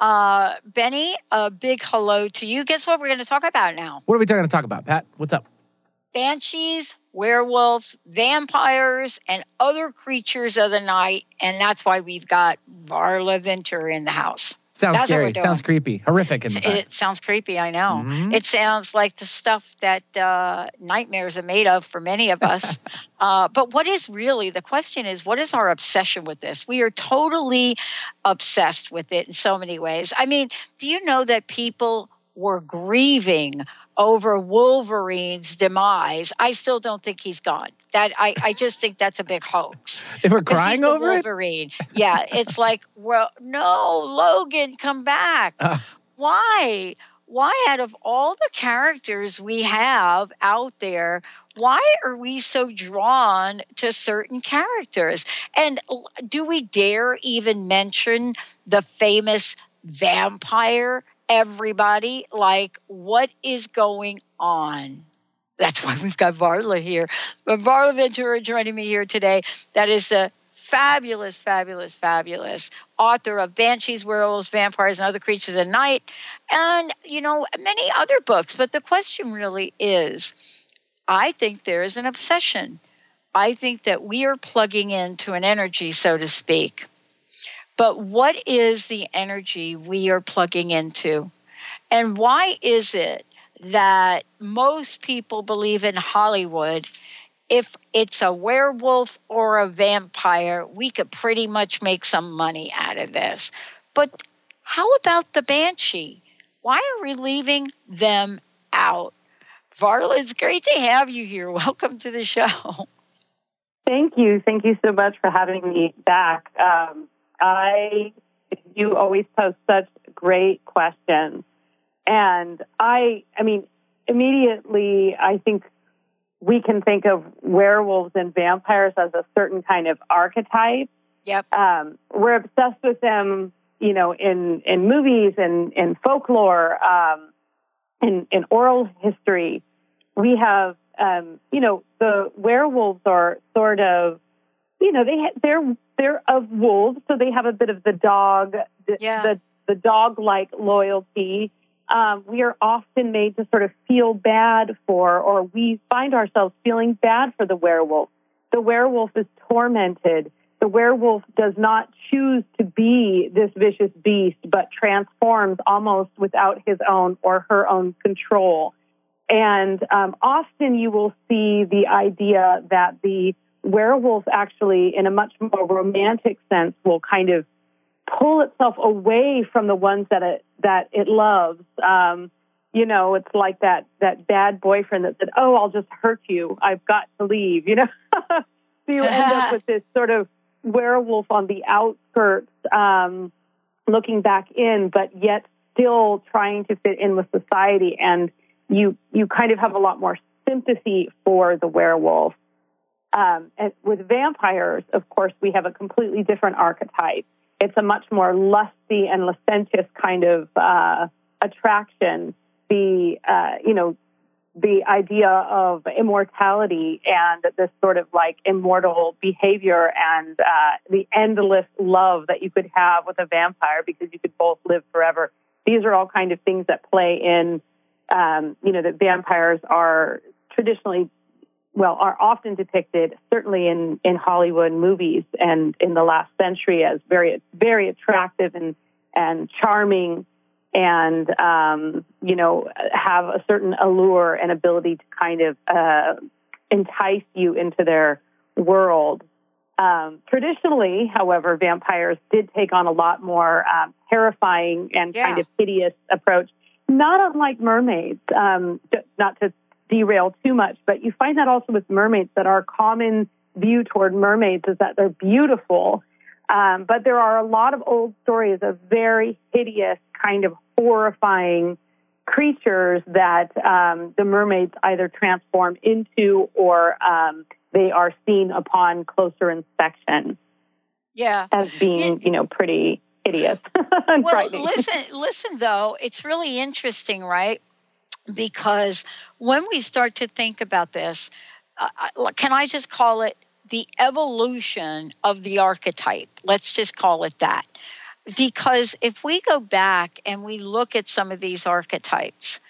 Uh, Benny, a big hello to you. Guess what we're going to talk about now? What are we going to talk about, Pat? What's up? Banshees, werewolves, vampires, and other creatures of the night. And that's why we've got Varla Ventura in the house. Sounds That's scary. Sounds creepy. Horrific. In fact. It sounds creepy, I know. Mhm. It sounds like the stuff that uh, nightmares are made of for many of us. uh, but what is really the question is what is our obsession with this? We are totally obsessed with it in so many ways. I mean, do you know that people were grieving over Wolverine's demise? I still don't think he's gone. That I, I just think that's a big hoax. if we're crying over it, Wolverine. Yeah, it's like, well, no, Logan, come back. Uh. Why? Why, out of all the characters we have out there, why are we so drawn to certain characters? And do we dare even mention the famous vampire? Everybody, like, what is going on? That's why we've got Varla here. But Varla Ventura joining me here today. That is the fabulous, fabulous, fabulous author of Banshees, Werewolves, Vampires, and Other Creatures of Night, and, you know, many other books. But the question really is I think there is an obsession. I think that we are plugging into an energy, so to speak. But what is the energy we are plugging into? And why is it that most people believe in Hollywood if it's a werewolf or a vampire, we could pretty much make some money out of this. But how about the banshee? Why are we leaving them out? Varla, it's great to have you here. Welcome to the show. Thank you. Thank you so much for having me back. Um, I, you always post such great questions. And I, I mean, immediately, I think we can think of werewolves and vampires as a certain kind of archetype. Yep. Um, we're obsessed with them, you know, in, in movies and in folklore, um, in, in oral history. We have, um, you know, the werewolves are sort of, you know, they they're they're of wolves, so they have a bit of the dog, the Yeah. the, the dog like loyalty. Um, we are often made to sort of feel bad for, or we find ourselves feeling bad for the werewolf. The werewolf is tormented. The werewolf does not choose to be this vicious beast, but transforms almost without his own or her own control. And um, often you will see the idea that the werewolf actually, in a much more romantic sense, will kind of pull itself away from the ones that it that it loves. Um, you know, it's like that that bad boyfriend that said, "Oh, I'll just hurt you. I've got to leave." You know, so you end up with this sort of werewolf on the outskirts, um, looking back in, but yet still trying to fit in with society. And you you kind of have a lot more sympathy for the werewolf. Um, with vampires, of course, we have a completely different archetype. It's a much more lusty and licentious kind of uh, attraction. The uh, you know the idea of immortality and this sort of like immortal behavior and uh, the endless love that you could have with a vampire because you could both live forever. These are all kind of things that play in, um, you know, that vampires are traditionally, well, are often depicted, certainly in, in Hollywood movies and in the last century as very, very attractive and, and charming and um, you know have a certain allure and ability to kind of uh, entice you into their world. Um, traditionally, however, vampires did take on a lot more um, terrifying and yeah. kind of hideous approach, not unlike mermaids. Um, not to derail too much, but you find that also with mermaids that our common view toward mermaids is that they're beautiful. Um, but there are a lot of old stories of very hideous, kind of horrifying creatures that um, the mermaids either transform into or um, they are seen upon closer inspection. Yeah, as being you know pretty hideous well, listen, listen though, it's really interesting, right? Because when we start to think about this, uh, uh can I just call it the evolution of the archetype? Let's just call it that. Because if we go back and we look at some of these archetypes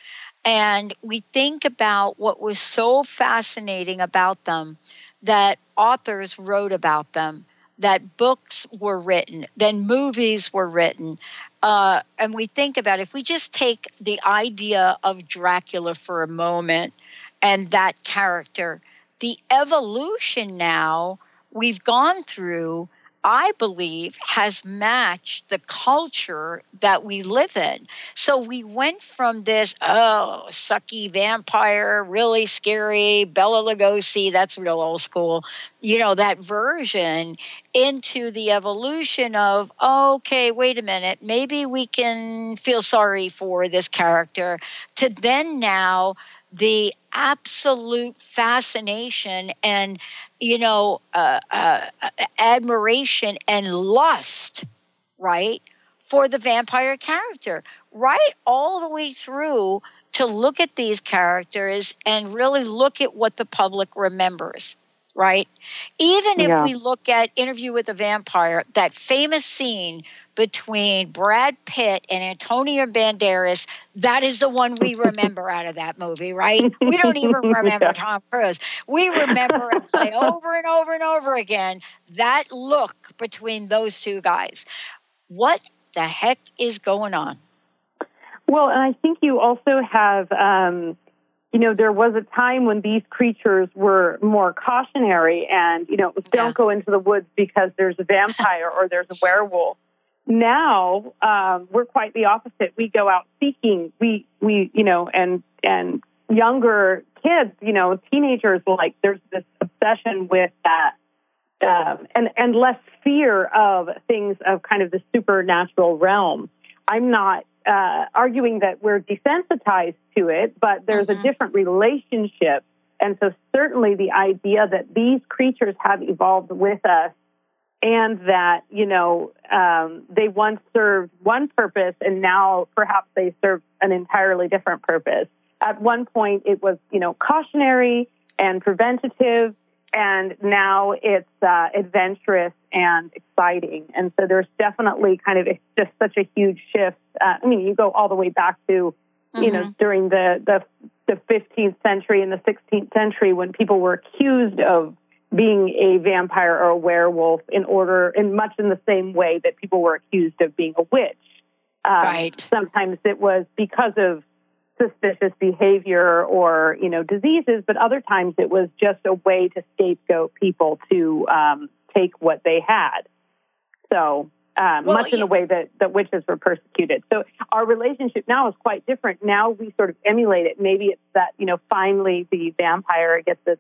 and we think about what was so fascinating about them that authors wrote about them, that books were written, then movies were written. Uh, and we think about if we just take the idea of Dracula for a moment and that character, the evolution now we've gone through I believe, has matched the culture that we live in. So we went from this, oh, sucky vampire, really scary, Bela Lugosi, that's real old school, you know, that version into the evolution of, okay, wait a minute, maybe we can feel sorry for this character, to then now the absolute fascination and you know uh, uh, admiration and lust right for the vampire character right all the way through to look at these characters and really look at what the public remembers right? Even if yeah. we look at Interview with a Vampire, that famous scene between Brad Pitt and Antonio Banderas, that is the one we remember out of that movie, right? We don't even remember yeah. Tom Cruise. We remember and play over and over and over again that look between those two guys. What the heck is going on? Well, and I think you also have um, you know, there was a time when these creatures were more cautionary and, you know, don't go into the woods because there's a vampire or there's a werewolf. Now, um, we're quite the opposite. We go out seeking, we, we, you know, and, and younger kids, you know, teenagers, like there's this obsession with that. Um, and, and less fear of things of kind of the supernatural realm. I'm not uh, arguing that we're desensitized to it, but there's mm-hmm. a different relationship. And so, certainly, the idea that these creatures have evolved with us and that, you know, um, they once served one purpose and now perhaps they serve an entirely different purpose. At one point, it was, you know, cautionary and preventative and now it's uh, adventurous and exciting. And so there's definitely kind of just such a huge shift. Uh, I mean, you go all the way back to, mm-hmm. you know, mm-hmm. during the, the the 15th century and the 16th century when people were accused of being a vampire or a werewolf in order, in much in the same way that people were accused of being a witch. Um, right. Sometimes it was because of suspicious behavior or you know diseases, but other times it was just a way to scapegoat people to um, take what they had. So um, well, much in the way that, that witches were persecuted. So our relationship now is quite different. Now we sort of emulate it. Maybe it's that you know finally the vampire gets this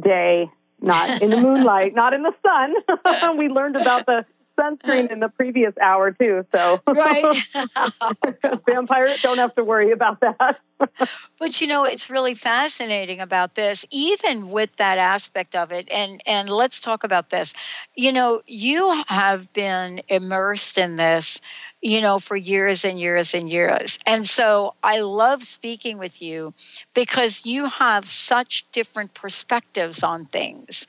day not in the moonlight, not in the sun. we learned about the sunscreen in the previous hour too. So right, vampires don't have to worry about that. but you know, it's really fascinating about this, even with that aspect of it. And and let's talk about this. You know, you have been immersed in this you know, for years and years and years. And so I love speaking with you because you have such different perspectives on things.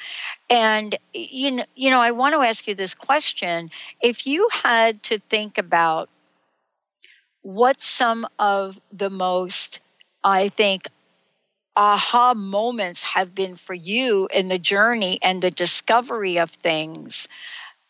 And you know, you know, I want to ask you this question. If you had to think about what some of the most I think aha moments have been for you in the journey and the discovery of things,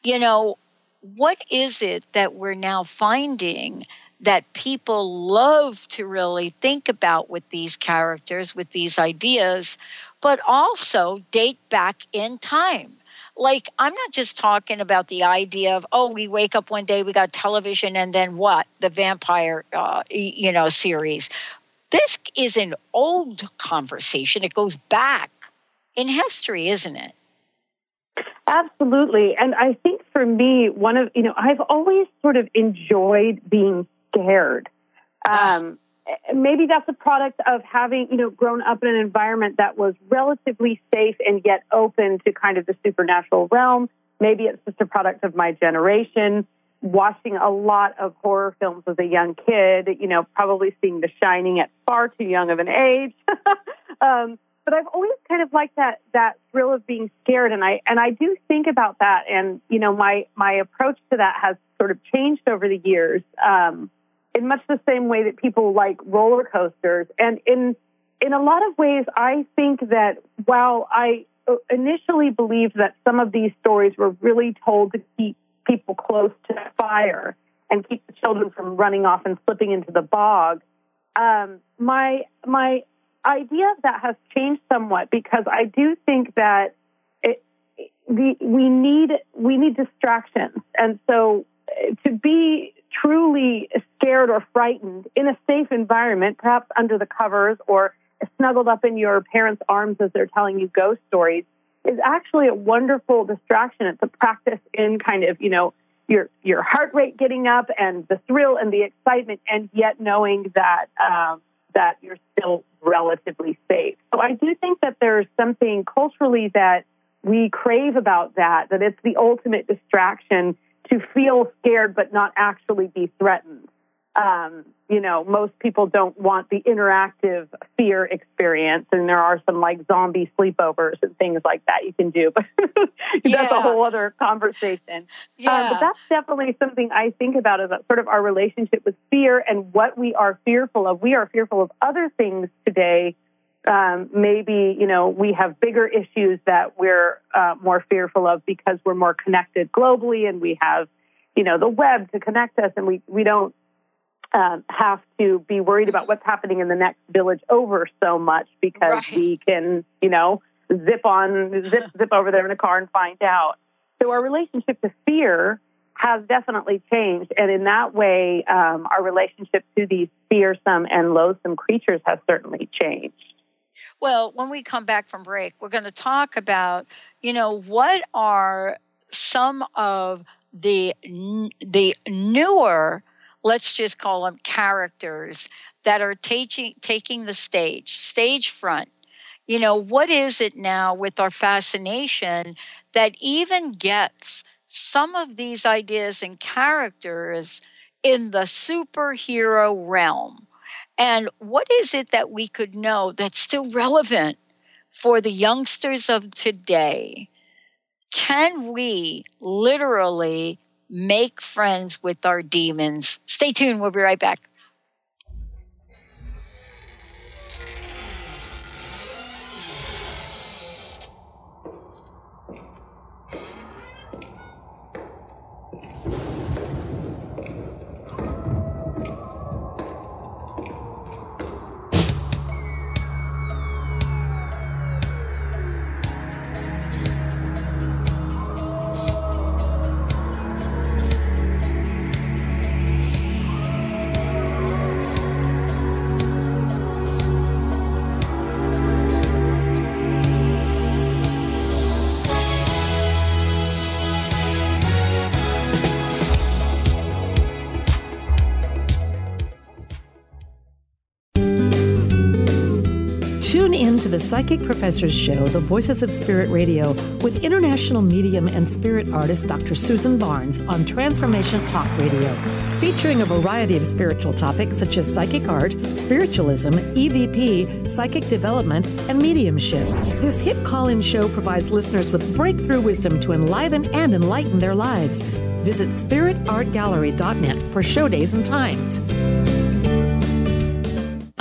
you know, what is it that we're now finding that people love to really think about with these characters, with these ideas, but also date back in time? Like, I'm not just talking about the idea of, oh, we wake up one day, we got television, and then what? The vampire, uh, you know, series. This is an old conversation. It goes back in history, isn't it? Absolutely. And I think for me, one of, you know, I've always sort of enjoyed being scared. Um, maybe that's a product of having, you know, grown up in an environment that was relatively safe and yet open to kind of the supernatural realm. Maybe it's just a product of my generation, watching a lot of horror films as a young kid, you know, probably seeing The Shining at far too young of an age. um, but I've always kind of liked that that thrill of being scared, and I and I do think about that, and you know my my approach to that has sort of changed over the years, um, in much the same way that people like roller coasters, and in in a lot of ways, I think that while I initially believed that some of these stories were really told to keep people close to the fire and keep the children from running off and slipping into the bog. Um, my my idea of that has changed somewhat because I do think that it, the, we need we need distractions, and so uh, to be truly scared or frightened in a safe environment, perhaps under the covers or snuggled up in your parents' arms as they're telling you ghost stories, is actually a wonderful distraction. It's a practice in kind of you know your your heart rate getting up and the thrill and the excitement, and yet knowing that. Um, that you're still relatively safe. So I do think that there's something culturally that we crave about that, that it's the ultimate distraction to feel scared but not actually be threatened um, you know, most people don't want the interactive fear experience, and there are some like zombie sleepovers and things like that you can do, but yeah. that's a whole other conversation. Yeah. Um, but that's definitely something I think about as sort of our relationship with fear and what we are fearful of. We are fearful of other things today. Um, maybe you know we have bigger issues that we're uh, more fearful of because we're more connected globally, and we have you know the web to connect us, and we we don't um, have to be worried about what's happening in the next village over so much because right. we can, you know, zip on, zip, zip over there in a car and find out. So our relationship to fear has definitely changed. And in that way, um, our relationship to these fearsome and loathsome creatures has certainly changed. Well, when we come back from break, we're going to talk about, you know, what are some of the the newer let's just call them characters that are taking taking the stage, stage front. You know, what is it now with our fascination that even gets some of these ideas and characters in the superhero realm? And what is it that we could know that's still relevant for the youngsters of today? Can we literally make friends with our demons. Stay tuned. We'll be right back. The Psychic Professors Show, The Voices of Spirit Radio, with international medium and spirit artist Dr. Susan Barnes on Transformation Talk Radio, featuring a variety of spiritual topics such as psychic art, spiritualism, EVP, psychic development, and mediumship. This hit call in show provides listeners with breakthrough wisdom to enliven and enlighten their lives. Visit spiritartgallery.net for show days and times.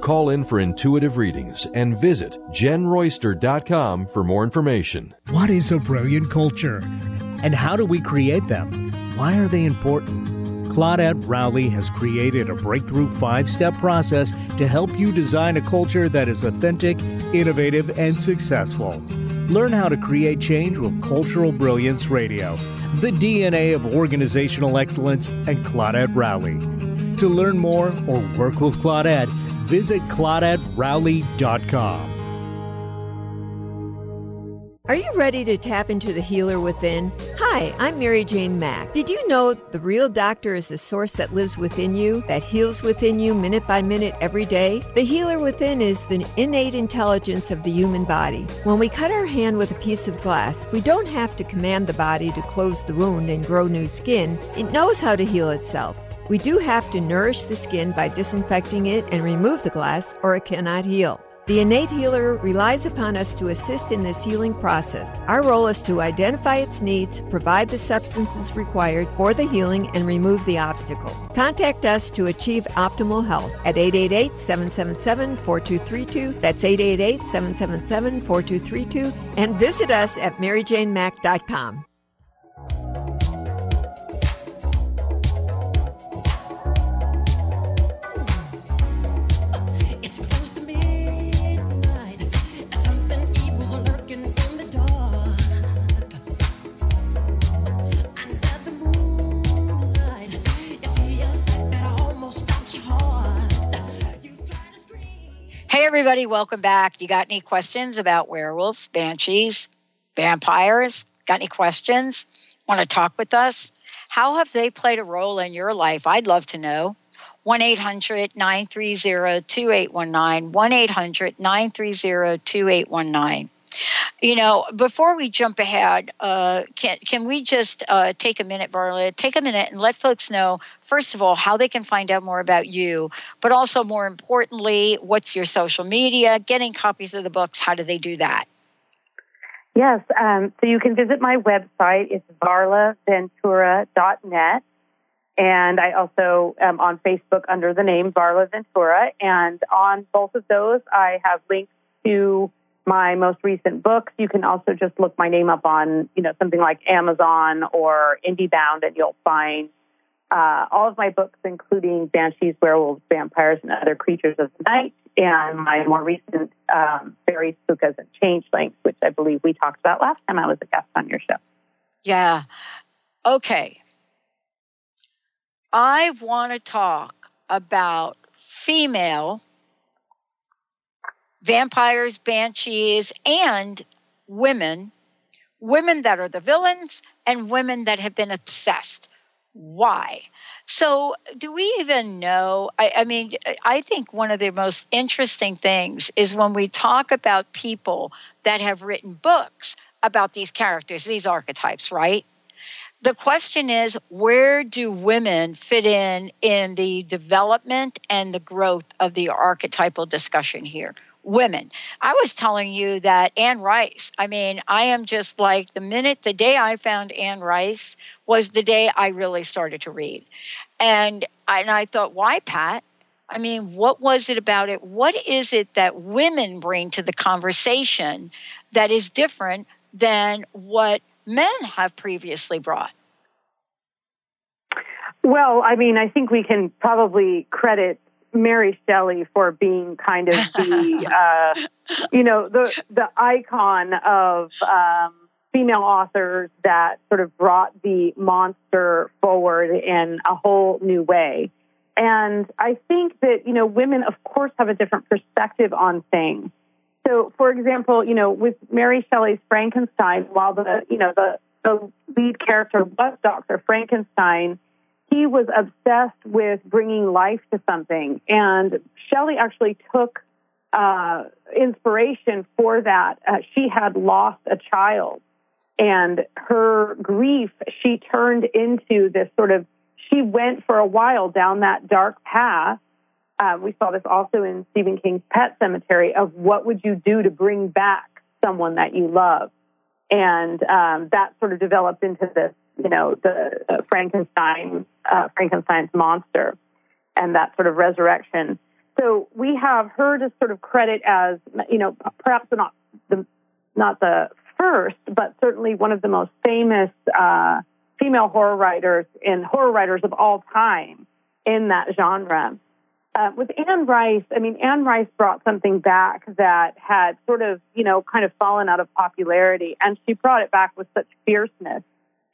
Call in for intuitive readings and visit jenroyster.com for more information. What is a brilliant culture? And how do we create them? Why are they important? Claudette Rowley has created a breakthrough five step process to help you design a culture that is authentic, innovative, and successful. Learn how to create change with Cultural Brilliance Radio, the DNA of organizational excellence, and Claudette Rowley. To learn more or work with Claudette, visit claudetrowley.com. Are you ready to tap into the healer within? Hi, I'm Mary Jane Mack. Did you know the real doctor is the source that lives within you, that heals within you minute by minute every day? The healer within is the innate intelligence of the human body. When we cut our hand with a piece of glass, we don't have to command the body to close the wound and grow new skin. It knows how to heal itself. We do have to nourish the skin by disinfecting it and remove the glass, or it cannot heal. The innate healer relies upon us to assist in this healing process. Our role is to identify its needs, provide the substances required for the healing, and remove the obstacle. Contact us to achieve optimal health at 888 777 4232. That's 888 777 4232. And visit us at maryjanemack.com. everybody, welcome back. You got any questions about werewolves, banshees, vampires? Got any questions? Want to talk with us? How have they played a role in your life? I'd love to know. 1 800 930 2819. 1 800 930 2819. You know, before we jump ahead, uh, can can we just uh, take a minute, Varla? Take a minute and let folks know, first of all, how they can find out more about you, but also more importantly, what's your social media, getting copies of the books. How do they do that? Yes, um, so you can visit my website. It's varlaventura.net. And I also am on Facebook under the name Varla Ventura. And on both of those, I have links to my most recent books. You can also just look my name up on, you know, something like Amazon or IndieBound, and you'll find uh, all of my books, including Banshees, Werewolves, Vampires, and Other Creatures of the Night, and my more recent um, Fairies, Pookas, and Changelings, which I believe we talked about last time I was a guest on your show. Yeah. Okay. I want to talk about female vampires, banshees, and women, women that are the villains and women that have been obsessed. Why? So, do we even know? I, I, mean, I think one of the most interesting things is when we talk about people that have written books about these characters, these archetypes, right? The question is where do women fit in in the development and the growth of the archetypal discussion here? Women. I was telling you that Anne Rice, I mean, I am just like the minute, the day I found Anne Rice was the day I really started to read. And, and I thought, why, Pat? I mean, what was it about it? What is it that women bring to the conversation that is different than what men have previously brought? Well, I mean, I think we can probably credit Mary Shelley for being kind of the, uh, you know, the the icon of um, female authors that sort of brought the monster forward in a whole new way. And I think that you know, women, of course, have a different perspective on things. So, for example, you know, with Mary Shelley's Frankenstein, while the you know the the lead character was Dr. Frankenstein he was obsessed with bringing life to something. And Shelley actually took uh, inspiration for that. Uh, she had lost a child, and her grief she turned into this sort of. She went for a while down that dark path. Uh, we saw this also in Stephen King's Pet Sematary of what would you do to bring back someone that you love, and um, that sort of developed into this you know, the uh, Frankenstein, uh, Frankenstein's monster, and that sort of resurrection. So we have her to sort of credit as, you know, perhaps not the not the first, but certainly one of the most famous uh, female horror writers and horror writers of all time in that genre. Uh, with Anne Rice, I mean, Anne Rice brought something back that had sort of, you know, kind of fallen out of popularity, and she brought it back with such fierceness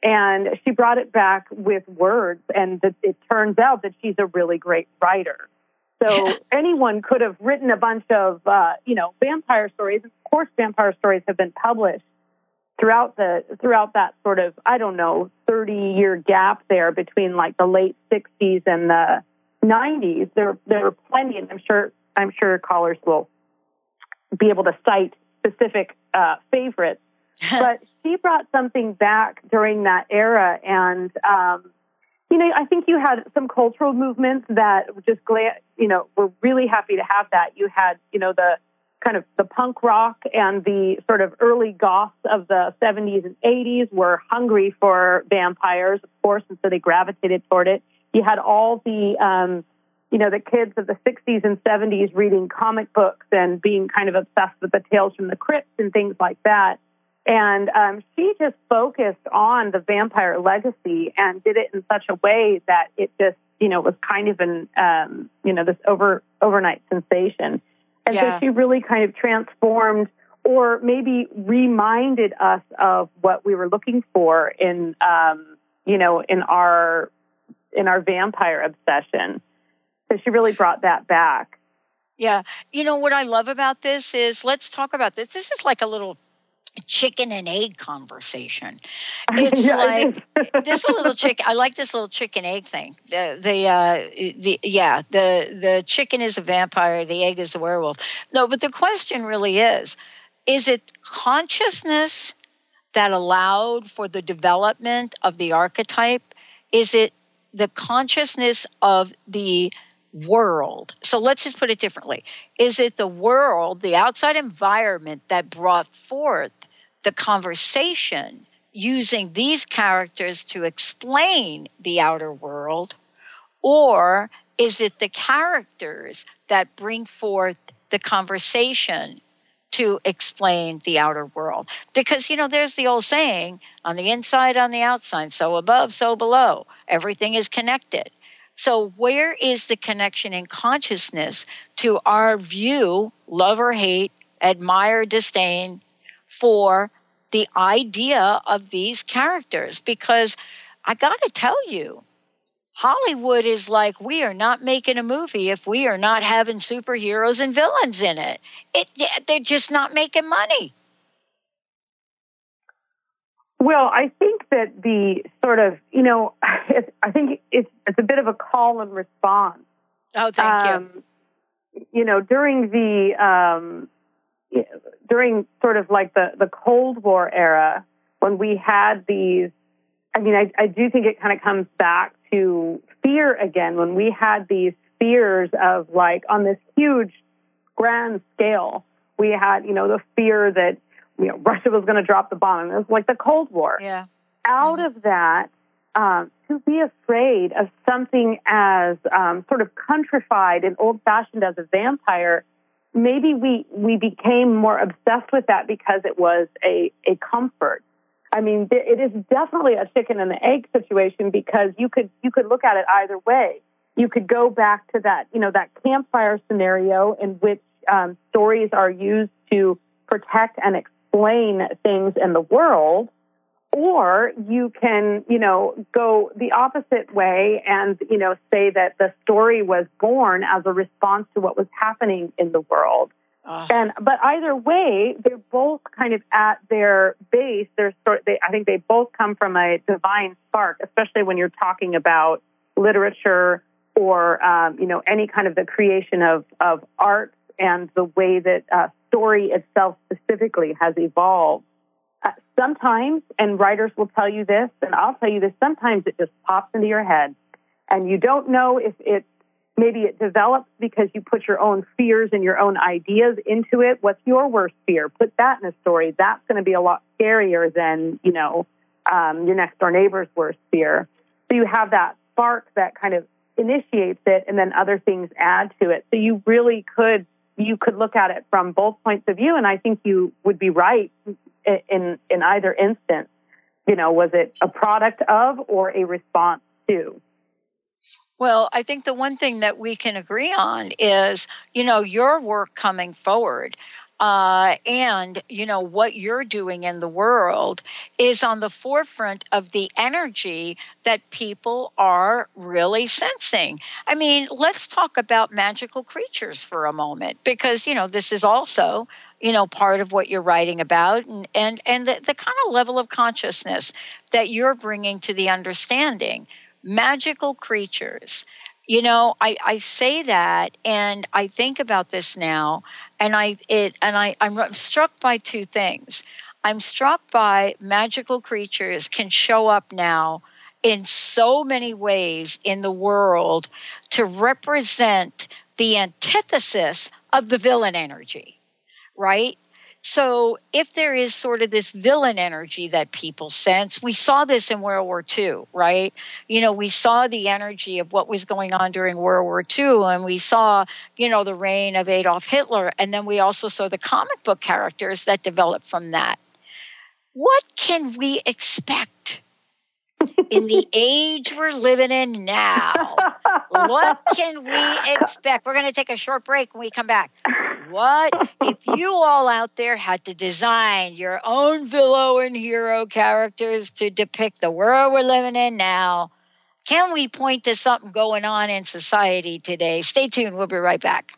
and she brought it back with words, and it turns out that she's a really great writer. So anyone could have written a bunch of, uh, you know, vampire stories. Of course, vampire stories have been published throughout the throughout that sort of I don't know 30 year gap there between like the late 60s and the 90s. There there are plenty, and I'm sure I'm sure callers will be able to cite specific uh, favorites. but she brought something back during that era, and um, you know, I think you had some cultural movements that just you know, were really happy to have that. You had, you know, the kind of the punk rock and the sort of early goths of the 70s and 80s were hungry for vampires, of course, and so they gravitated toward it. You had all the, um, you know, the kids of the 60s and 70s reading comic books and being kind of obsessed with the Tales from the Crypt and things like that. And um, she just focused on the vampire legacy and did it in such a way that it just, you know, was kind of an, um, you know, this over overnight sensation. And yeah. so she really kind of transformed or maybe reminded us of what we were looking for in, um, you know, in our in our vampire obsession. So she really brought that back. Yeah. You know what I love about this is let's talk about this. This is like a little chicken and egg conversation. It's yeah, like this little chicken. I like this little chicken egg thing. The the uh, the yeah the the chicken is a vampire. The egg is a werewolf. No, but the question really is: Is it consciousness that allowed for the development of the archetype? Is it the consciousness of the world. So let's just put it differently. Is it the world, the outside environment that brought forth the conversation using these characters to explain the outer world? Or is it the characters that bring forth the conversation to explain the outer world? Because, you know, there's the old saying on the inside, on the outside, so above, so below. Everything is connected. So, where is the connection in consciousness to our view, love or hate, admire, disdain for the idea of these characters because I got to tell you, Hollywood is like, we are not making a movie if we are not having superheroes and villains in it. it they're just not making money. Well, I think that the sort of, you know, I think it's, it's a bit of a call and response. Oh, thank um, you. You know, during the um, during sort of like the, the Cold War era, when we had these, I mean, I, I do think it kind of comes back to fear again, when we had these fears of like on this huge grand scale. We had, you know, the fear that you know Russia was going to drop the bomb. It was like the Cold War. Yeah. Out mm-hmm. of that, um, to be afraid of something as um, sort of countrified and old-fashioned as a vampire, maybe we we became more obsessed with that because it was a a comfort. I mean, it is definitely a chicken and the egg situation because you could you could look at it either way. You could go back to that you know that campfire scenario in which um, stories are used to protect and explain things in the world, or you can, you know, go the opposite way and, you know, say that the story was born as a response to what was happening in the world. Uh. And but either way, they're both kind of at their base. They're sort. They, I think they both come from a divine spark, especially when you're talking about literature or um, you know any kind of the creation of of art and the way that uh, story itself specifically has evolved. Uh, sometimes, and writers will tell you this, and I'll tell you this, sometimes it just pops into your head. And you don't know if it maybe it develops because you put your own fears and your own ideas into it. What's your worst fear? Put that in a story. That's going to be a lot scarier than, you know, um, your next door neighbor's worst fear. So you have that spark that kind of initiates it and then other things add to it. So you really could you could look at it from both points of view, and I think you would be right in in either instance. You know, was it a product of or a response to? Well, I think the one thing that we can agree on is, you know, your work coming forward uh, and you know what you're doing in the world is on the forefront of the energy that people are really sensing. I mean let's talk about magical creatures for a moment because you know this is also you know part of what you're writing about and and, and the, the kind of level of consciousness that you're bringing to the understanding. Magical creatures. You know I, I say that and i think about this now and i it and i i'm struck by two things. I'm struck by magical creatures can show up now in so many ways in the world to represent the antithesis of the villain energy right so, if there is sort of this villain energy that people sense, we saw this in World War II, right? You know, we saw the energy of what was going on during World War II, and we saw, you know, the reign of Adolf Hitler, and then we also saw the comic book characters that developed from that. What can we expect in the age we're living in now? what can we expect? We're going to take a short break when we come back. What if you all out there had to design your own villain and hero characters to depict the world we're living in now? Can we point to something going on in society today? Stay tuned. We'll be right back.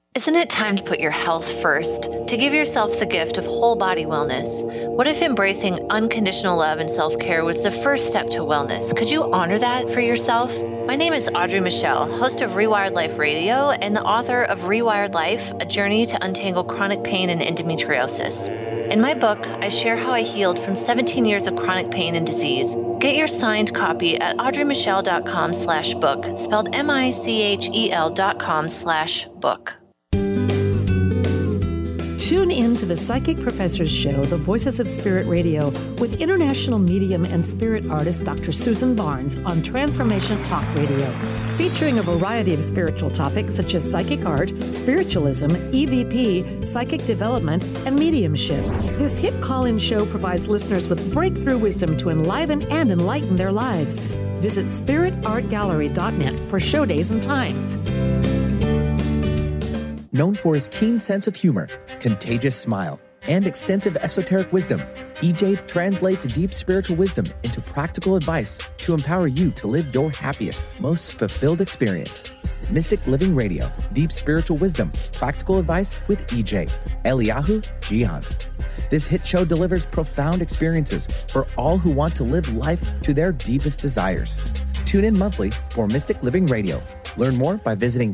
Isn't it time to put your health first? To give yourself the gift of whole body wellness? What if embracing unconditional love and self care was the first step to wellness? Could you honor that for yourself? My name is Audrey Michelle, host of Rewired Life Radio and the author of Rewired Life A Journey to Untangle Chronic Pain and Endometriosis. In my book, I share how I healed from 17 years of chronic pain and disease. Get your signed copy at audreymichelle.com slash book, spelled M-I-C-H-E-L dot com slash book. Tune in to the Psychic Professors Show, The Voices of Spirit Radio, with international medium and spirit artist Dr. Susan Barnes on Transformation Talk Radio, featuring a variety of spiritual topics such as psychic art, spiritualism, EVP, psychic development, and mediumship. This hit call in show provides listeners with breakthrough wisdom to enliven and enlighten their lives. Visit spiritartgallery.net for show days and times. Known for his keen sense of humor, contagious smile, and extensive esoteric wisdom, EJ translates deep spiritual wisdom into practical advice to empower you to live your happiest, most fulfilled experience. Mystic Living Radio, Deep Spiritual Wisdom, Practical Advice with EJ, Eliyahu Jian. This hit show delivers profound experiences for all who want to live life to their deepest desires. Tune in monthly for Mystic Living Radio. Learn more by visiting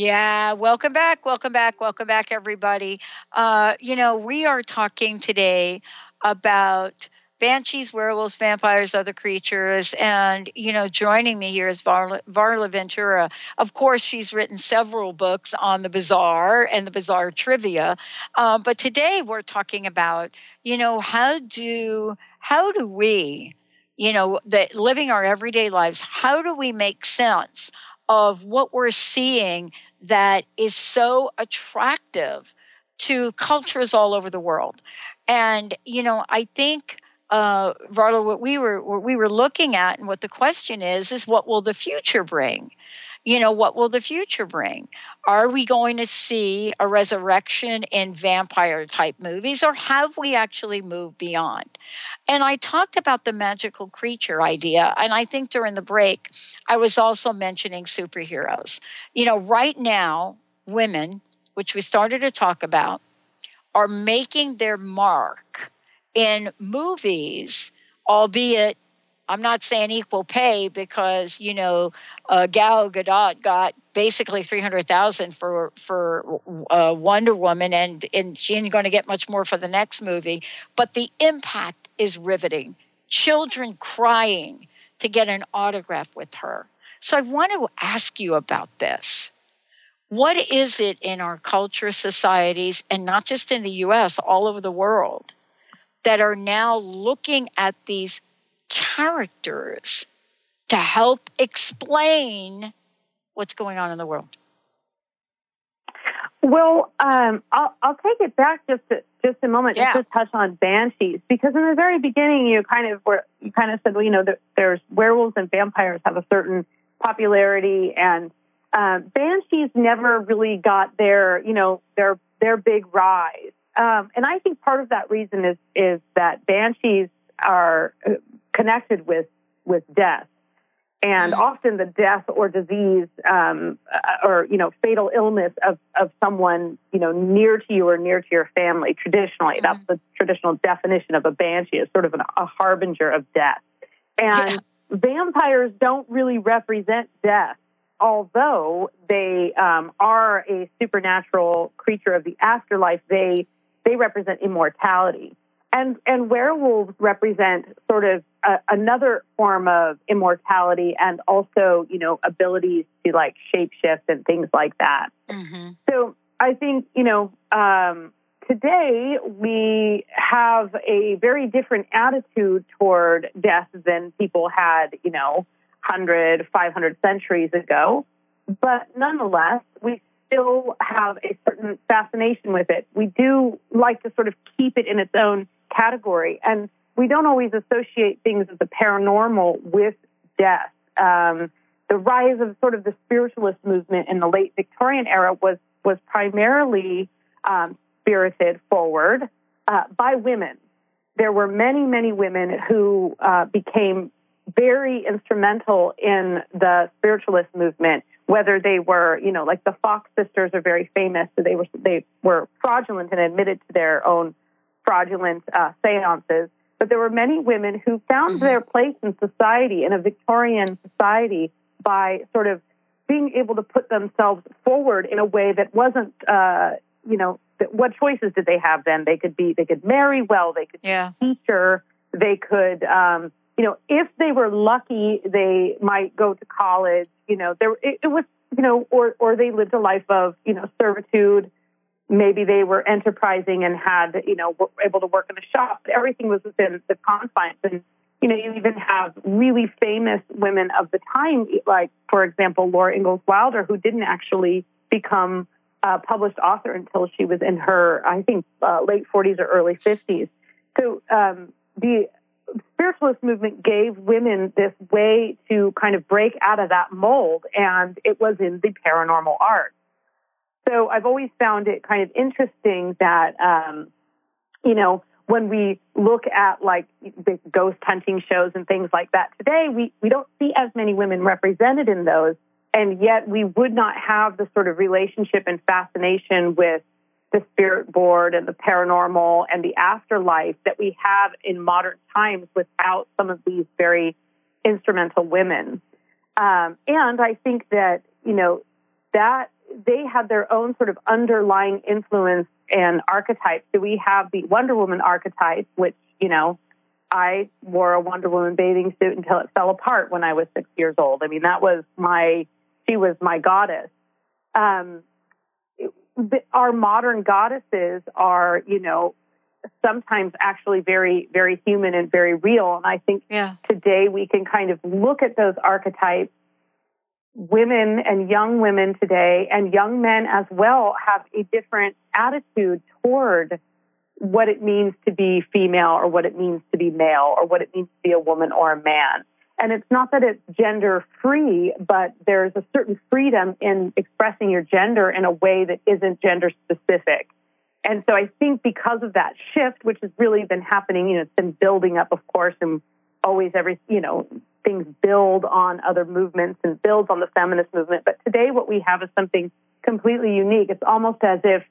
Yeah, welcome back, welcome back, welcome back, everybody. Uh, you know, we are talking today about banshees, werewolves, vampires, other creatures, and you know, joining me here is Varla, Varla Ventura. Of course, she's written several books on the bizarre and the bizarre trivia, uh, but today we're talking about, you know, how do how do we, you know, that living our everyday lives, how do we make sense? Of what we're seeing that is so attractive to cultures all over the world. And you know, I think uh, Varla, what we were what we were looking at, and what the question is, is what will the future bring? You know, what will the future bring? Are we going to see a resurrection in vampire type movies, or have we actually moved beyond? And I talked about the magical creature idea, and I think during the break, I was also mentioning superheroes. You know, right now, women, which we started to talk about, are making their mark in movies, albeit I'm not saying equal pay because you know uh, Gal Gadot got basically three hundred thousand for for uh, Wonder Woman, and and she ain't going to get much more for the next movie. But the impact is riveting. Children crying to get an autograph with her. So I want to ask you about this. What is it in our culture, societies, and not just in the U.S., all over the world, that are now looking at these characters to help explain what's going on in the world? Well, um, I'll, I'll take it back just a, just a moment yeah. just to touch on banshees because in the very beginning you kind of were you kind of said well you know there's werewolves and vampires have a certain popularity and uh, banshees never really got their you know their their big rise um, and I think part of that reason is is that banshees are connected with with death and mm-hmm. often the death or disease um, uh, or you know fatal illness of, of someone you know near to you or near to your family traditionally mm-hmm. that's the traditional definition of a banshee is sort of an, a harbinger of death and yeah. vampires don't really represent death although they um, are a supernatural creature of the afterlife they they represent immortality and and werewolves represent sort of a, another form of immortality and also you know abilities to like shapeshift and things like that mm-hmm. so i think you know um, today we have a very different attitude toward death than people had you know 100 500 centuries ago but nonetheless we still have a certain fascination with it. We do like to sort of keep it in its own category. And we don't always associate things as the paranormal with death. Um, the rise of sort of the spiritualist movement in the late Victorian era was was primarily um, spirited forward uh, by women. There were many, many women who uh, became very instrumental in the spiritualist movement. Whether they were, you know, like the Fox sisters are very famous, so they were they were fraudulent and admitted to their own fraudulent uh, seances. But there were many women who found mm-hmm. their place in society, in a Victorian society, by sort of being able to put themselves forward in a way that wasn't, uh, you know, what choices did they have then? They could be, they could marry well, they could yeah. be a teacher, they could, um, you know, if they were lucky, they might go to college. You know, there it, it was, you know, or or they lived a life of, you know, servitude. Maybe they were enterprising and had, you know, were able to work in a shop. But everything was within the confines and you know, you even have really famous women of the time, like, for example, Laura Ingalls Wilder, who didn't actually become a published author until she was in her, I think, uh, late 40s or early 50s. So um, the spiritualist movement gave women this way to kind of break out of that mold, and it was in the paranormal arts. So I've always found it kind of interesting that, um, you know, when we look at like the ghost hunting shows and things like that today, we, we don't see as many women represented in those. And yet we would not have the sort of relationship and fascination with the spirit board and the paranormal and the afterlife that we have in modern times without some of these very instrumental women. Um, and I think that, you know, that they had their own sort of underlying influence and archetypes. So we have the Wonder Woman archetype, which, you know, I wore a Wonder Woman bathing suit until it fell apart when I was six years old. I mean, that was my, she was my goddess. Um, our modern goddesses are, you know, sometimes actually very, very human and very real. And I think yeah. today we can kind of look at those archetypes women and young women today and young men as well have a different attitude toward what it means to be female or what it means to be male or what it means to be a woman or a man. And it's not that it's gender free, but there's a certain freedom in expressing your gender in a way that isn't gender specific. And so I think because of that shift, which has really been happening, you know, it's been building up, of course, and always every, you know, things build on other movements and builds on the feminist movement. But today, what we have is something completely unique. It's almost as if,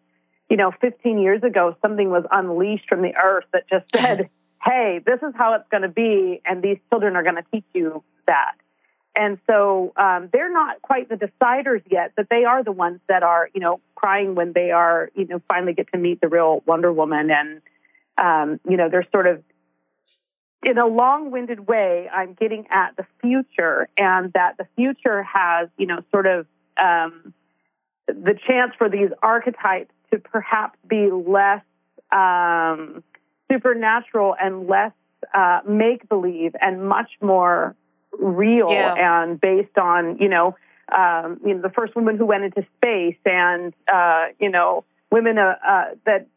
you know, 15 years ago, something was unleashed from the earth that just said, hey, this is how it's going to be, and these children are going to teach you that. And so um, they're not quite the deciders yet, but they are the ones that are, you know, crying when they are, you know, finally get to meet the real Wonder Woman. And, um, you know, they're sort of in a long-winded way, I'm getting at the future, and that the future has, you know, sort of um, the chance for these archetypes to perhaps be less um, supernatural and less uh, make-believe, and much more real yeah. and based on, you know, um, you know, the first woman who went into space, and uh, you know, women uh, uh that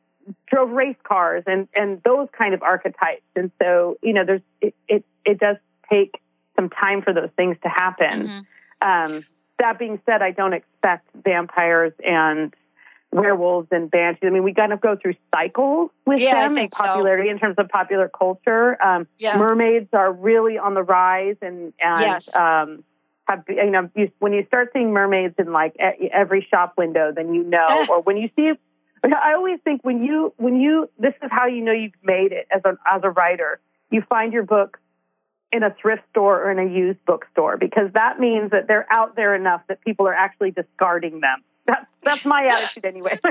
drove race cars and and those kind of archetypes. And so you know, there's it it, it does take some time for those things to happen. Mm-hmm. Um, that being said, I don't expect vampires and werewolves and banshees. I mean, we kind of go through cycles with yeah, them in popularity so. in terms of popular culture. Um, yeah. Mermaids are really on the rise, and and yes. um, have you know you, when you start seeing mermaids in like every shop window, then you know, or when you see I always think when you when you this is how you know you've made it as a as a writer. You find your book in a thrift store or in a used bookstore because that means that they're out there enough that people are actually discarding them. That's that's my attitude anyway.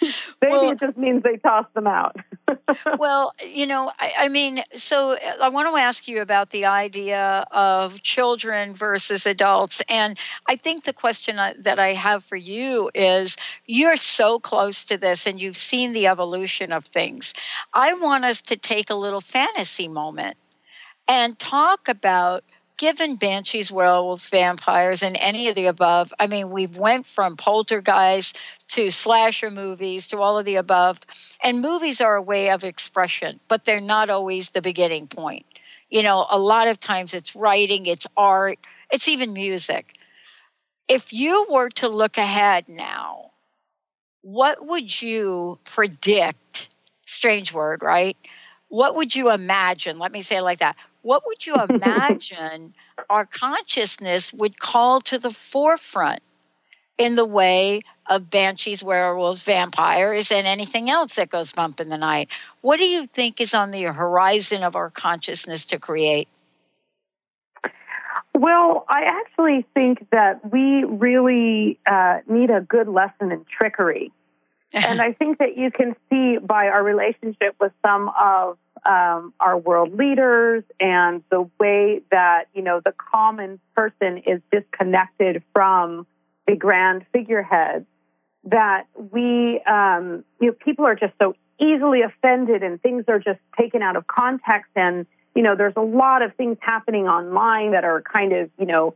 Maybe well, it just means they toss them out. well, you know, I, I, mean, so I want to ask you about the idea of children versus adults. And I think the question that I have for you is you're so close to this and you've seen the evolution of things. I want us to take a little fantasy moment and talk about given banshees werewolves vampires and any of the above i mean we've went from poltergeist to slasher movies to all of the above and movies are a way of expression but they're not always the beginning point you know a lot of times it's writing it's art it's even music if you were to look ahead now, what would you predict? Strange word, right? What would you imagine? Let me say it like that. What would you imagine our consciousness would call to the forefront in the way of banshees, werewolves, vampires, and anything else that goes bump in the night? What do you think is on the horizon of our consciousness to create? Well, I actually think that we really uh, need a good lesson in trickery. And I think that you can see by our relationship with some of um, our world leaders and the way that, you know, the common person is disconnected from the grand figureheads, that we, um, you know, people are just so easily offended and things are just taken out of context. And, you know, there's a lot of things happening online that are kind of, you know,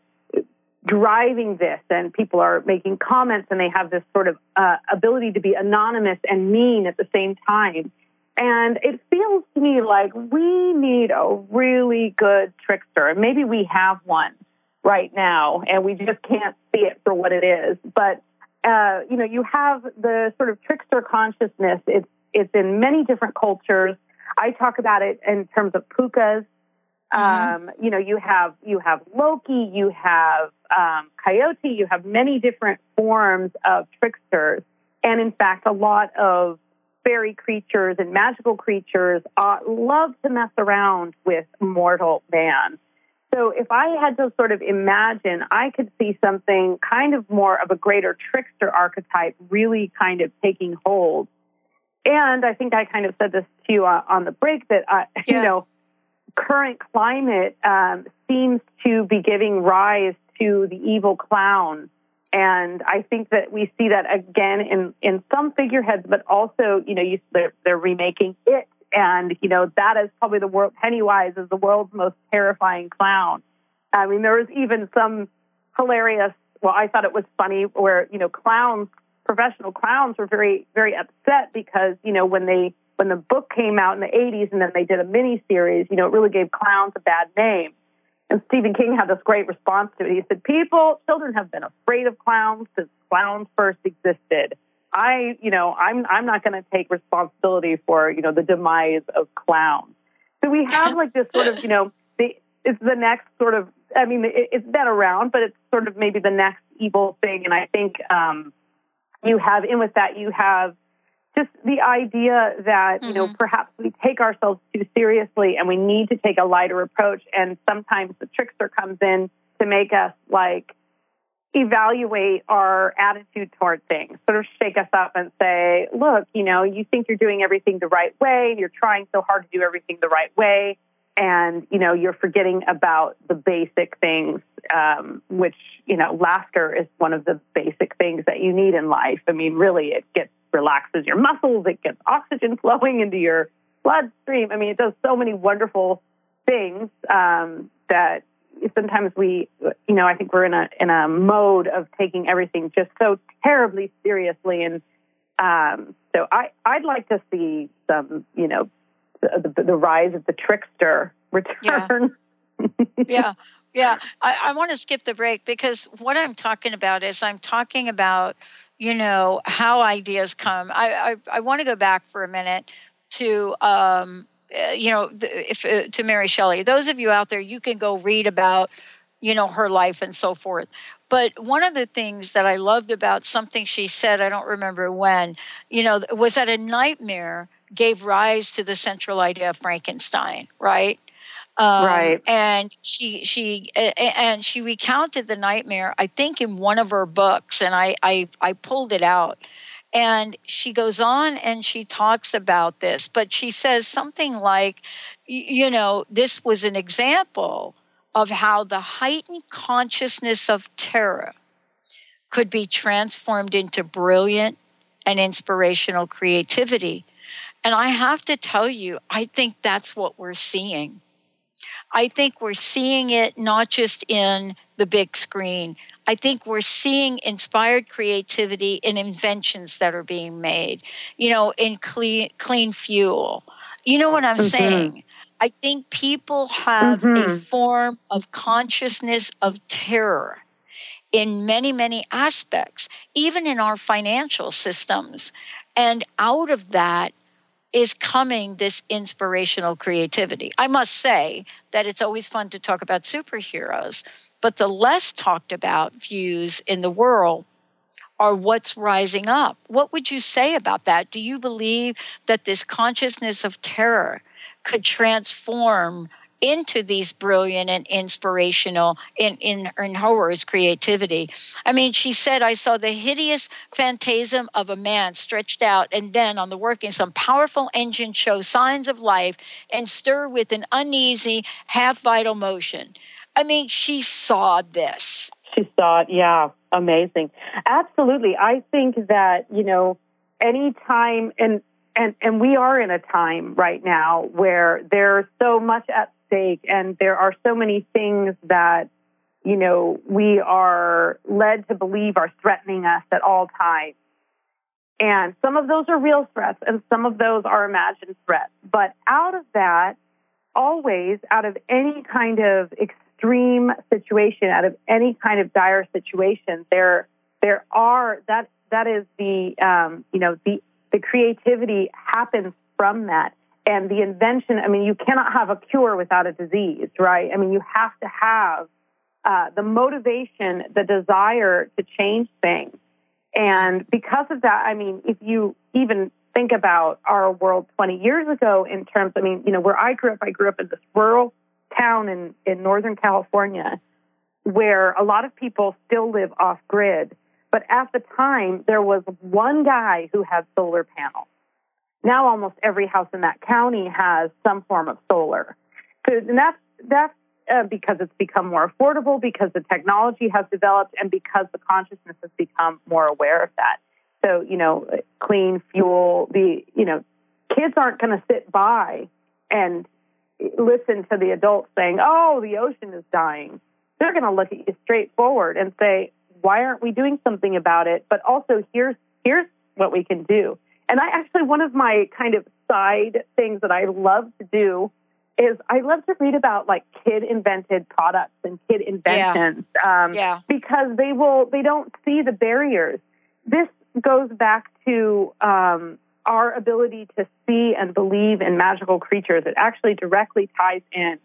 driving this and people are making comments and they have this sort of uh, ability to be anonymous and mean at the same time. And it feels to me like we need a really good trickster. And maybe we have one right now and we just can't see it for what it is. But, uh, you know, you have the sort of trickster consciousness. It's, it's in many different cultures. I talk about it in terms of pukas Mm-hmm. Um, you know, you have you have Loki, you have um, Coyote, you have many different forms of tricksters, and in fact, a lot of fairy creatures and magical creatures uh, love to mess around with mortal man. So if I had to sort of imagine, I could see something kind of more of a greater trickster archetype really kind of taking hold. And I think I kind of said this to you uh, on the break that, uh, yeah. you know, current climate um, seems to be giving rise to the evil clown. And I think that we see that again in, in some figureheads, but also, you know, you, they're, they're remaking it. And, you know, that is probably the world, Pennywise is the world's most terrifying clown. I mean, there was even some hilarious, well, I thought it was funny where, you know, clowns, professional clowns were very, very upset because, you know, when they when the book came out in the 80s and then they did a mini series, you know, it really gave clowns a bad name. And Stephen King had this great response to it. He said, People, children have been afraid of clowns since clowns first existed. I, you know, I'm I'm not going to take responsibility for, you know, the demise of clowns. So we have like this sort of, you know, the, it's the next sort of. I mean, it, it's been around, but it's sort of maybe the next evil thing. And I think um, you have, in with that, you have just the idea that mm-hmm. you know mm-hmm. perhaps we take ourselves too seriously and we need to take a lighter approach and sometimes the trickster comes in to make us like evaluate our attitude toward things sort of shake us up and say look you know you think you're doing everything the right way you're trying so hard to do everything the right way and you know you're forgetting about the basic things um, which you know laughter is one of the basic things that you need in life i mean really it gets relaxes your muscles, it gets oxygen flowing into your bloodstream. I mean, it does so many wonderful things um, that sometimes we, you know, I think we're in a in a mode of taking everything just so terribly seriously, and um, so I I'd like to see some, you know, the, the, the rise of the trickster return. Yeah. yeah. Yeah, I, I want to skip the break because what I'm talking about is I'm talking about you know how ideas come. I i, I want to go back for a minute to um, uh, you know if uh, to mary shelley. Those of you out there you can go read about you know her life and so forth. But one of the things that i loved about something she said i don't remember when you know was that a nightmare gave rise to the central idea of frankenstein right um, right. And she she and she recounted the nightmare. I think in one of her books, and I I, I pulled it out. And she goes on and she talks about this, but she says something like, you know, this was an example of how the heightened consciousness of terror could be transformed into brilliant and inspirational creativity. And I have to tell you, I think that's what we're seeing. I think we're seeing it not just in the big screen. I think we're seeing inspired creativity in inventions that are being made, you know, in clean, clean fuel. You know what I'm mm-hmm. saying? I think people have mm-hmm. a form of consciousness of terror. in many, many aspects, even in our financial systems. And out of that is coming this inspirational creativity. I must say that it's always fun to talk about superheroes, but the less talked about views in the world are what's rising up. What would you say about that? Do you believe that this consciousness of terror could transform into these brilliant and inspirational in, in, in her words creativity. I mean she said i saw the hideous phantasm of a man stretched out and then on the working some powerful engine show signs of life and stir with an uneasy half vital motion. I mean she saw this. She saw it. Yeah. Amazing. Absolutely. I think that you know anytime and and and we are in a time right now where there's so much at stake and there are so many things that you know we are led to believe are threatening us at all times. And some of those are real threats and some of those are imagined threats. But out of that always out of any kind of extreme situation out of any kind of dire situation there there are that that is the um, you know the the creativity happens from that. And the invention, I mean, you cannot have a cure without a disease, right? I mean, you have to have uh, the motivation, the desire to change things. And because of that, I mean, if you even think about our world 20 years ago in terms, I mean, you know, where I grew up, I grew up in this rural town in, in Northern California where a lot of people still live off grid. But at the time, there was one guy who had solar panels. Now almost every house in that county has some form of solar. So and that's that's uh, because it's become more affordable, because the technology has developed, and because the consciousness has become more aware of that. So you know, clean fuel. The you know, kids aren't going to sit by and listen to the adults saying, "Oh, the ocean is dying." They're going to look at you straight forward and say, why aren't we doing something about it? But also, here's here's what we can do. And I actually one of my kind of side things that I love to do is I love to read about like kid invented products and kid inventions yeah. Um, yeah. because they will they don't see the barriers. This goes back to um, our ability to see and believe in magical creatures. It actually directly ties in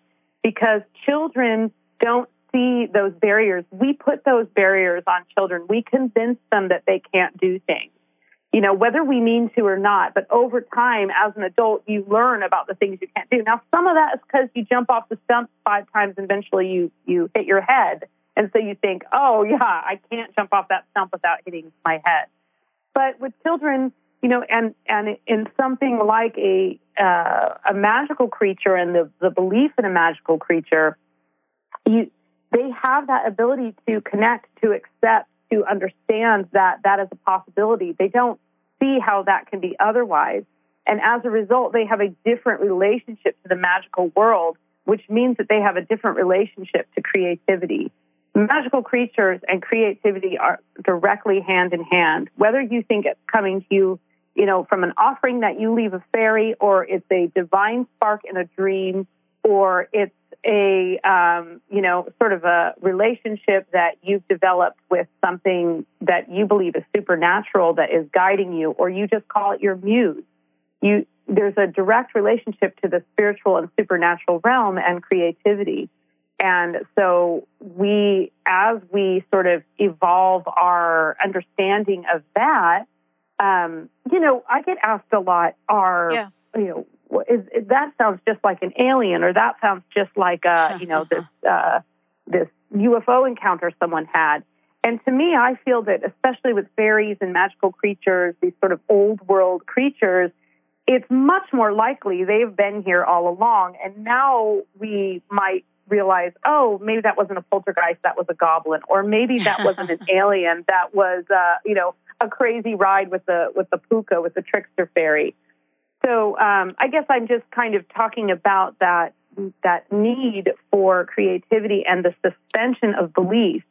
because children don't see those barriers. We put those barriers on children. We convince them that they can't do things. You know, whether we mean to or not, but over time, as an adult, you learn about the things you can't do. Now, some of that is because you jump off the stump five times and eventually you, you hit your head. And so you think, oh, yeah, I can't jump off that stump without hitting my head. But with children, you know, and, and in something like a, uh, a magical creature and the, the belief in a magical creature, you, they have that ability to connect, to accept, to understand that that is a possibility. They don't see how that can be otherwise. And as a result, they have a different relationship to the magical world, which means that they have a different relationship to creativity. Magical creatures and creativity are directly hand in hand. Whether you think it's coming to you, you know, from an offering that you leave a fairy, or it's a divine spark in a dream, or it's a um, you know sort of a relationship that you've developed with something that you believe is supernatural that is guiding you or you just call it your muse you there's a direct relationship to the spiritual and supernatural realm and creativity and so we as we sort of evolve our understanding of that um, you know i get asked a lot are yeah. you know is, is, that sounds just like an alien, or that sounds just like uh, you know this uh, this UFO encounter someone had. And to me, I feel that especially with fairies and magical creatures, these sort of old world creatures, it's much more likely they've been here all along, and now we might realize, oh, maybe that wasn't a poltergeist, that was a goblin, or maybe that wasn't an alien, that was, uh, you know, a crazy ride with the with the puka, with the trickster fairy. So um, I guess I'm just kind of talking about that that need for creativity and the suspension of belief,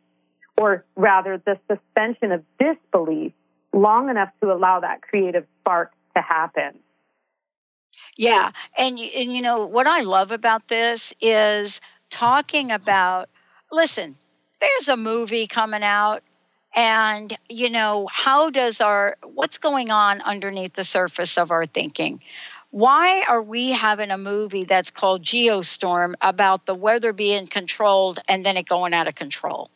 or rather the suspension of disbelief, long enough to allow that creative spark to happen. Yeah, and and you know what I love about this is talking about. Listen, there's a movie coming out and you know how does our what's going on underneath the surface of our thinking? Why are we having a movie that's called geostorm about the weather being controlled and then it going out of control?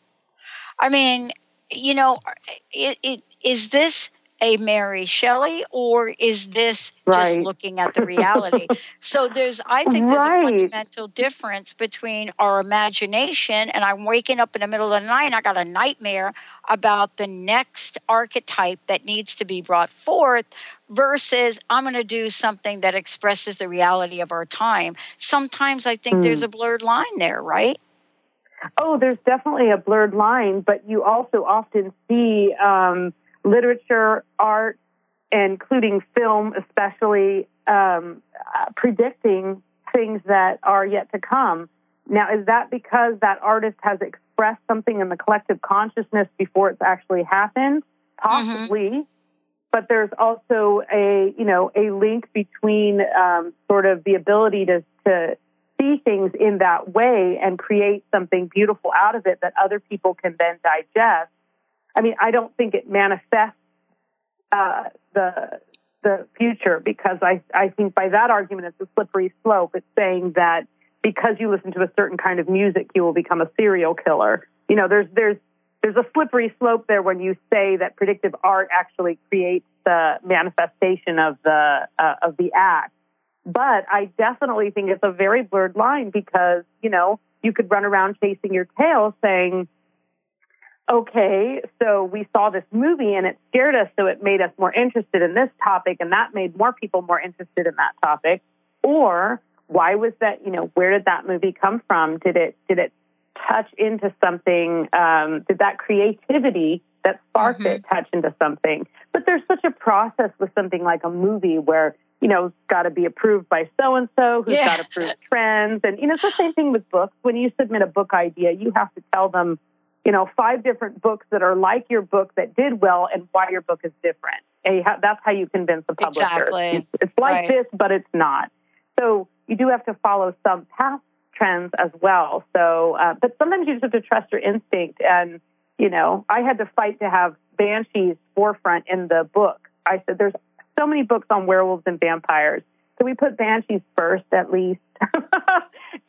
I mean you know it, it is this a Mary Shelley or is this right. just looking at the reality? so there's I think there's right. a fundamental difference between our imagination and I'm waking up in the middle of the night and I got a nightmare about the next archetype that needs to be brought forth versus I'm going to do something that expresses the reality of our time. Sometimes I think mm. there's a blurred line there, right? Oh, there's definitely a blurred line, but you also often see um, literature, art, including film, especially um, uh, predicting things that are yet to come. Now, is that because that artist has expressed something in the collective consciousness before it's actually happened? Possibly. Mm-hmm. But there's also a, you know, a link between um, sort of the ability to, to see things in that way and create something beautiful out of it that other people can then digest I mean, I don't think it manifests uh, the the future because I I think by that argument it's a slippery slope. It's saying that because you listen to a certain kind of music, you will become a serial killer. You know, there's there's there's a slippery slope there when you say that predictive art actually creates the manifestation of the uh, of the act. But I definitely think it's a very blurred line because you know you could run around chasing your tail saying okay, so we saw this movie and it scared us, so it made us more interested in this topic, and that made more people more interested in that topic. Or why was that? You know, where did that movie come from? Did it did it touch into something? Um, did that creativity that sparked mm-hmm. it touch into something? But there's such a process with something like a movie where you know, it's got to be approved by so and so, who's yeah. got approved trends. And, you know, it's the same thing with books. When you submit a book idea, you have to tell them you know, five different books that are like your book that did well and why your book is different. And that's how you convince the publisher. Exactly. It's like right. this, but it's not. So you do have to follow some past trends as well. So, uh, but sometimes you just have to trust your instinct. And, you know, I had to fight to have Banshees forefront in the book. I said, there's so many books on werewolves and vampires. So we put Banshees first at least.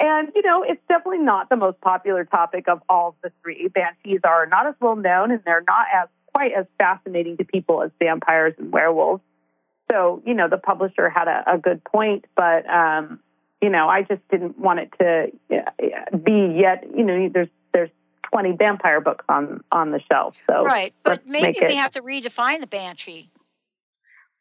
and, you know, it's definitely not the most popular topic of all the three. Banshees are not as well known and they're not as quite as fascinating to people as vampires and werewolves. So, you know, the publisher had a, a good point, but, um, you know, I just didn't want it to be yet, you know, there's, there's 20 vampire books on, on the shelf. So, right. But maybe we have to redefine the banshee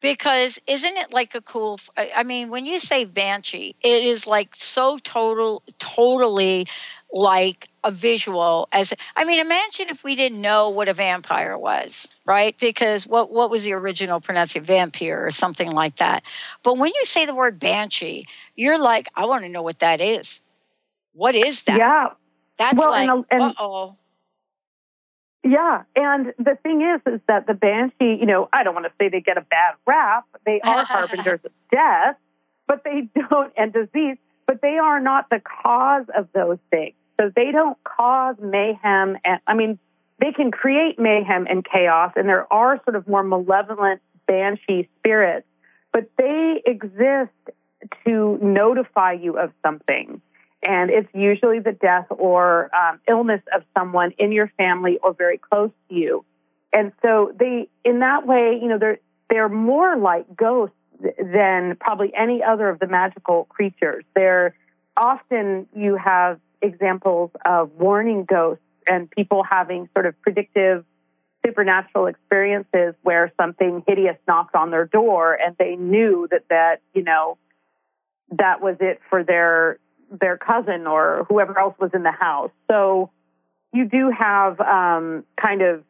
because isn't it like a cool i mean when you say banshee it is like so total totally like a visual as i mean imagine if we didn't know what a vampire was right? Because what what was the original pronunciation? Vampire or something like that. But when you say the word banshee you're like i want to know what that is. What is that? Yeah. That's well, like and, and, oh yeah, and the thing is, is that the banshee, you know, I don't want to say they get a bad rap. They are harbingers of death, but they don't, and disease, but they are not the cause of those things. So they don't cause mayhem. And I mean, they can create mayhem and chaos, and there are sort of more malevolent banshee spirits, but they exist to notify you of something and it's usually the death or um, illness of someone in your family or very close to you. And so they, in that way, you know, they're they're more like ghosts than probably any other of the magical creatures. They're often you have examples of warning ghosts and people having sort of predictive supernatural experiences where something hideous knocked on their door and they knew that that you know that was it for their their cousin or whoever else was in the house. So you do have um, kind of,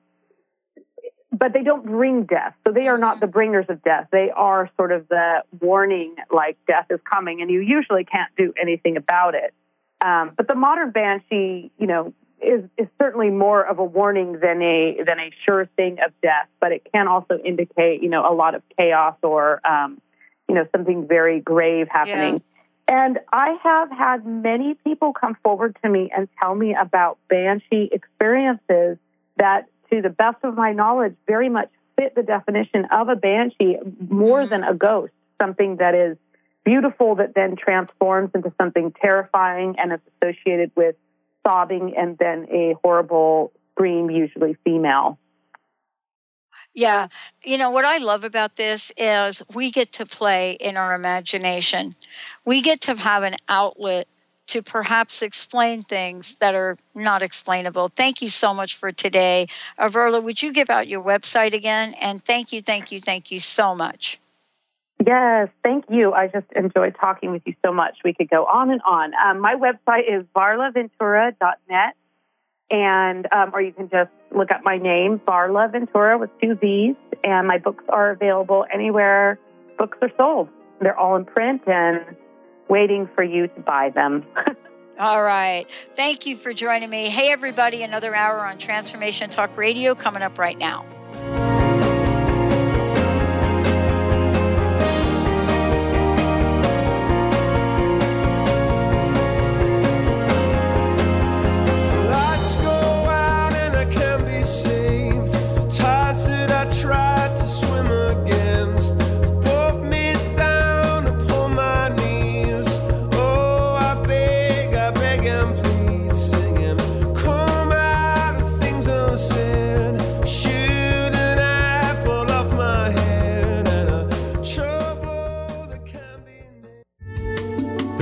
but they don't bring death. So they are not the bringers of death. They are sort of the warning, like death is coming, and you usually can't do anything about it. Um, but the modern banshee, you know, is, is certainly more of a warning than a than a sure thing of death. But it can also indicate, you know, a lot of chaos or, um, you know, something very grave happening. And I have had many people come forward to me and tell me about banshee experiences that, to the best of my knowledge, very much fit the definition of a banshee more mm-hmm. than a ghost, something that is beautiful that then transforms into something terrifying and is associated with sobbing and then a horrible scream, usually female. Yeah. You know, what I love about this is we get to play in our imagination. We get to have an outlet to perhaps explain things that are not explainable. Thank you so much for today. Averla, would you give out your website again? And thank you, thank you, thank you so much. Yes, thank you. I just enjoyed talking with you so much. We could go on and on. Um, my website is varlaventura.net and um, or you can just look up my name, Varla Ventura, with two V's. And my books are available anywhere books are sold. They're all in print and waiting for you to buy them. all right. Thank you for joining me. Hey, everybody, another hour on Transformation Talk Radio coming up right now.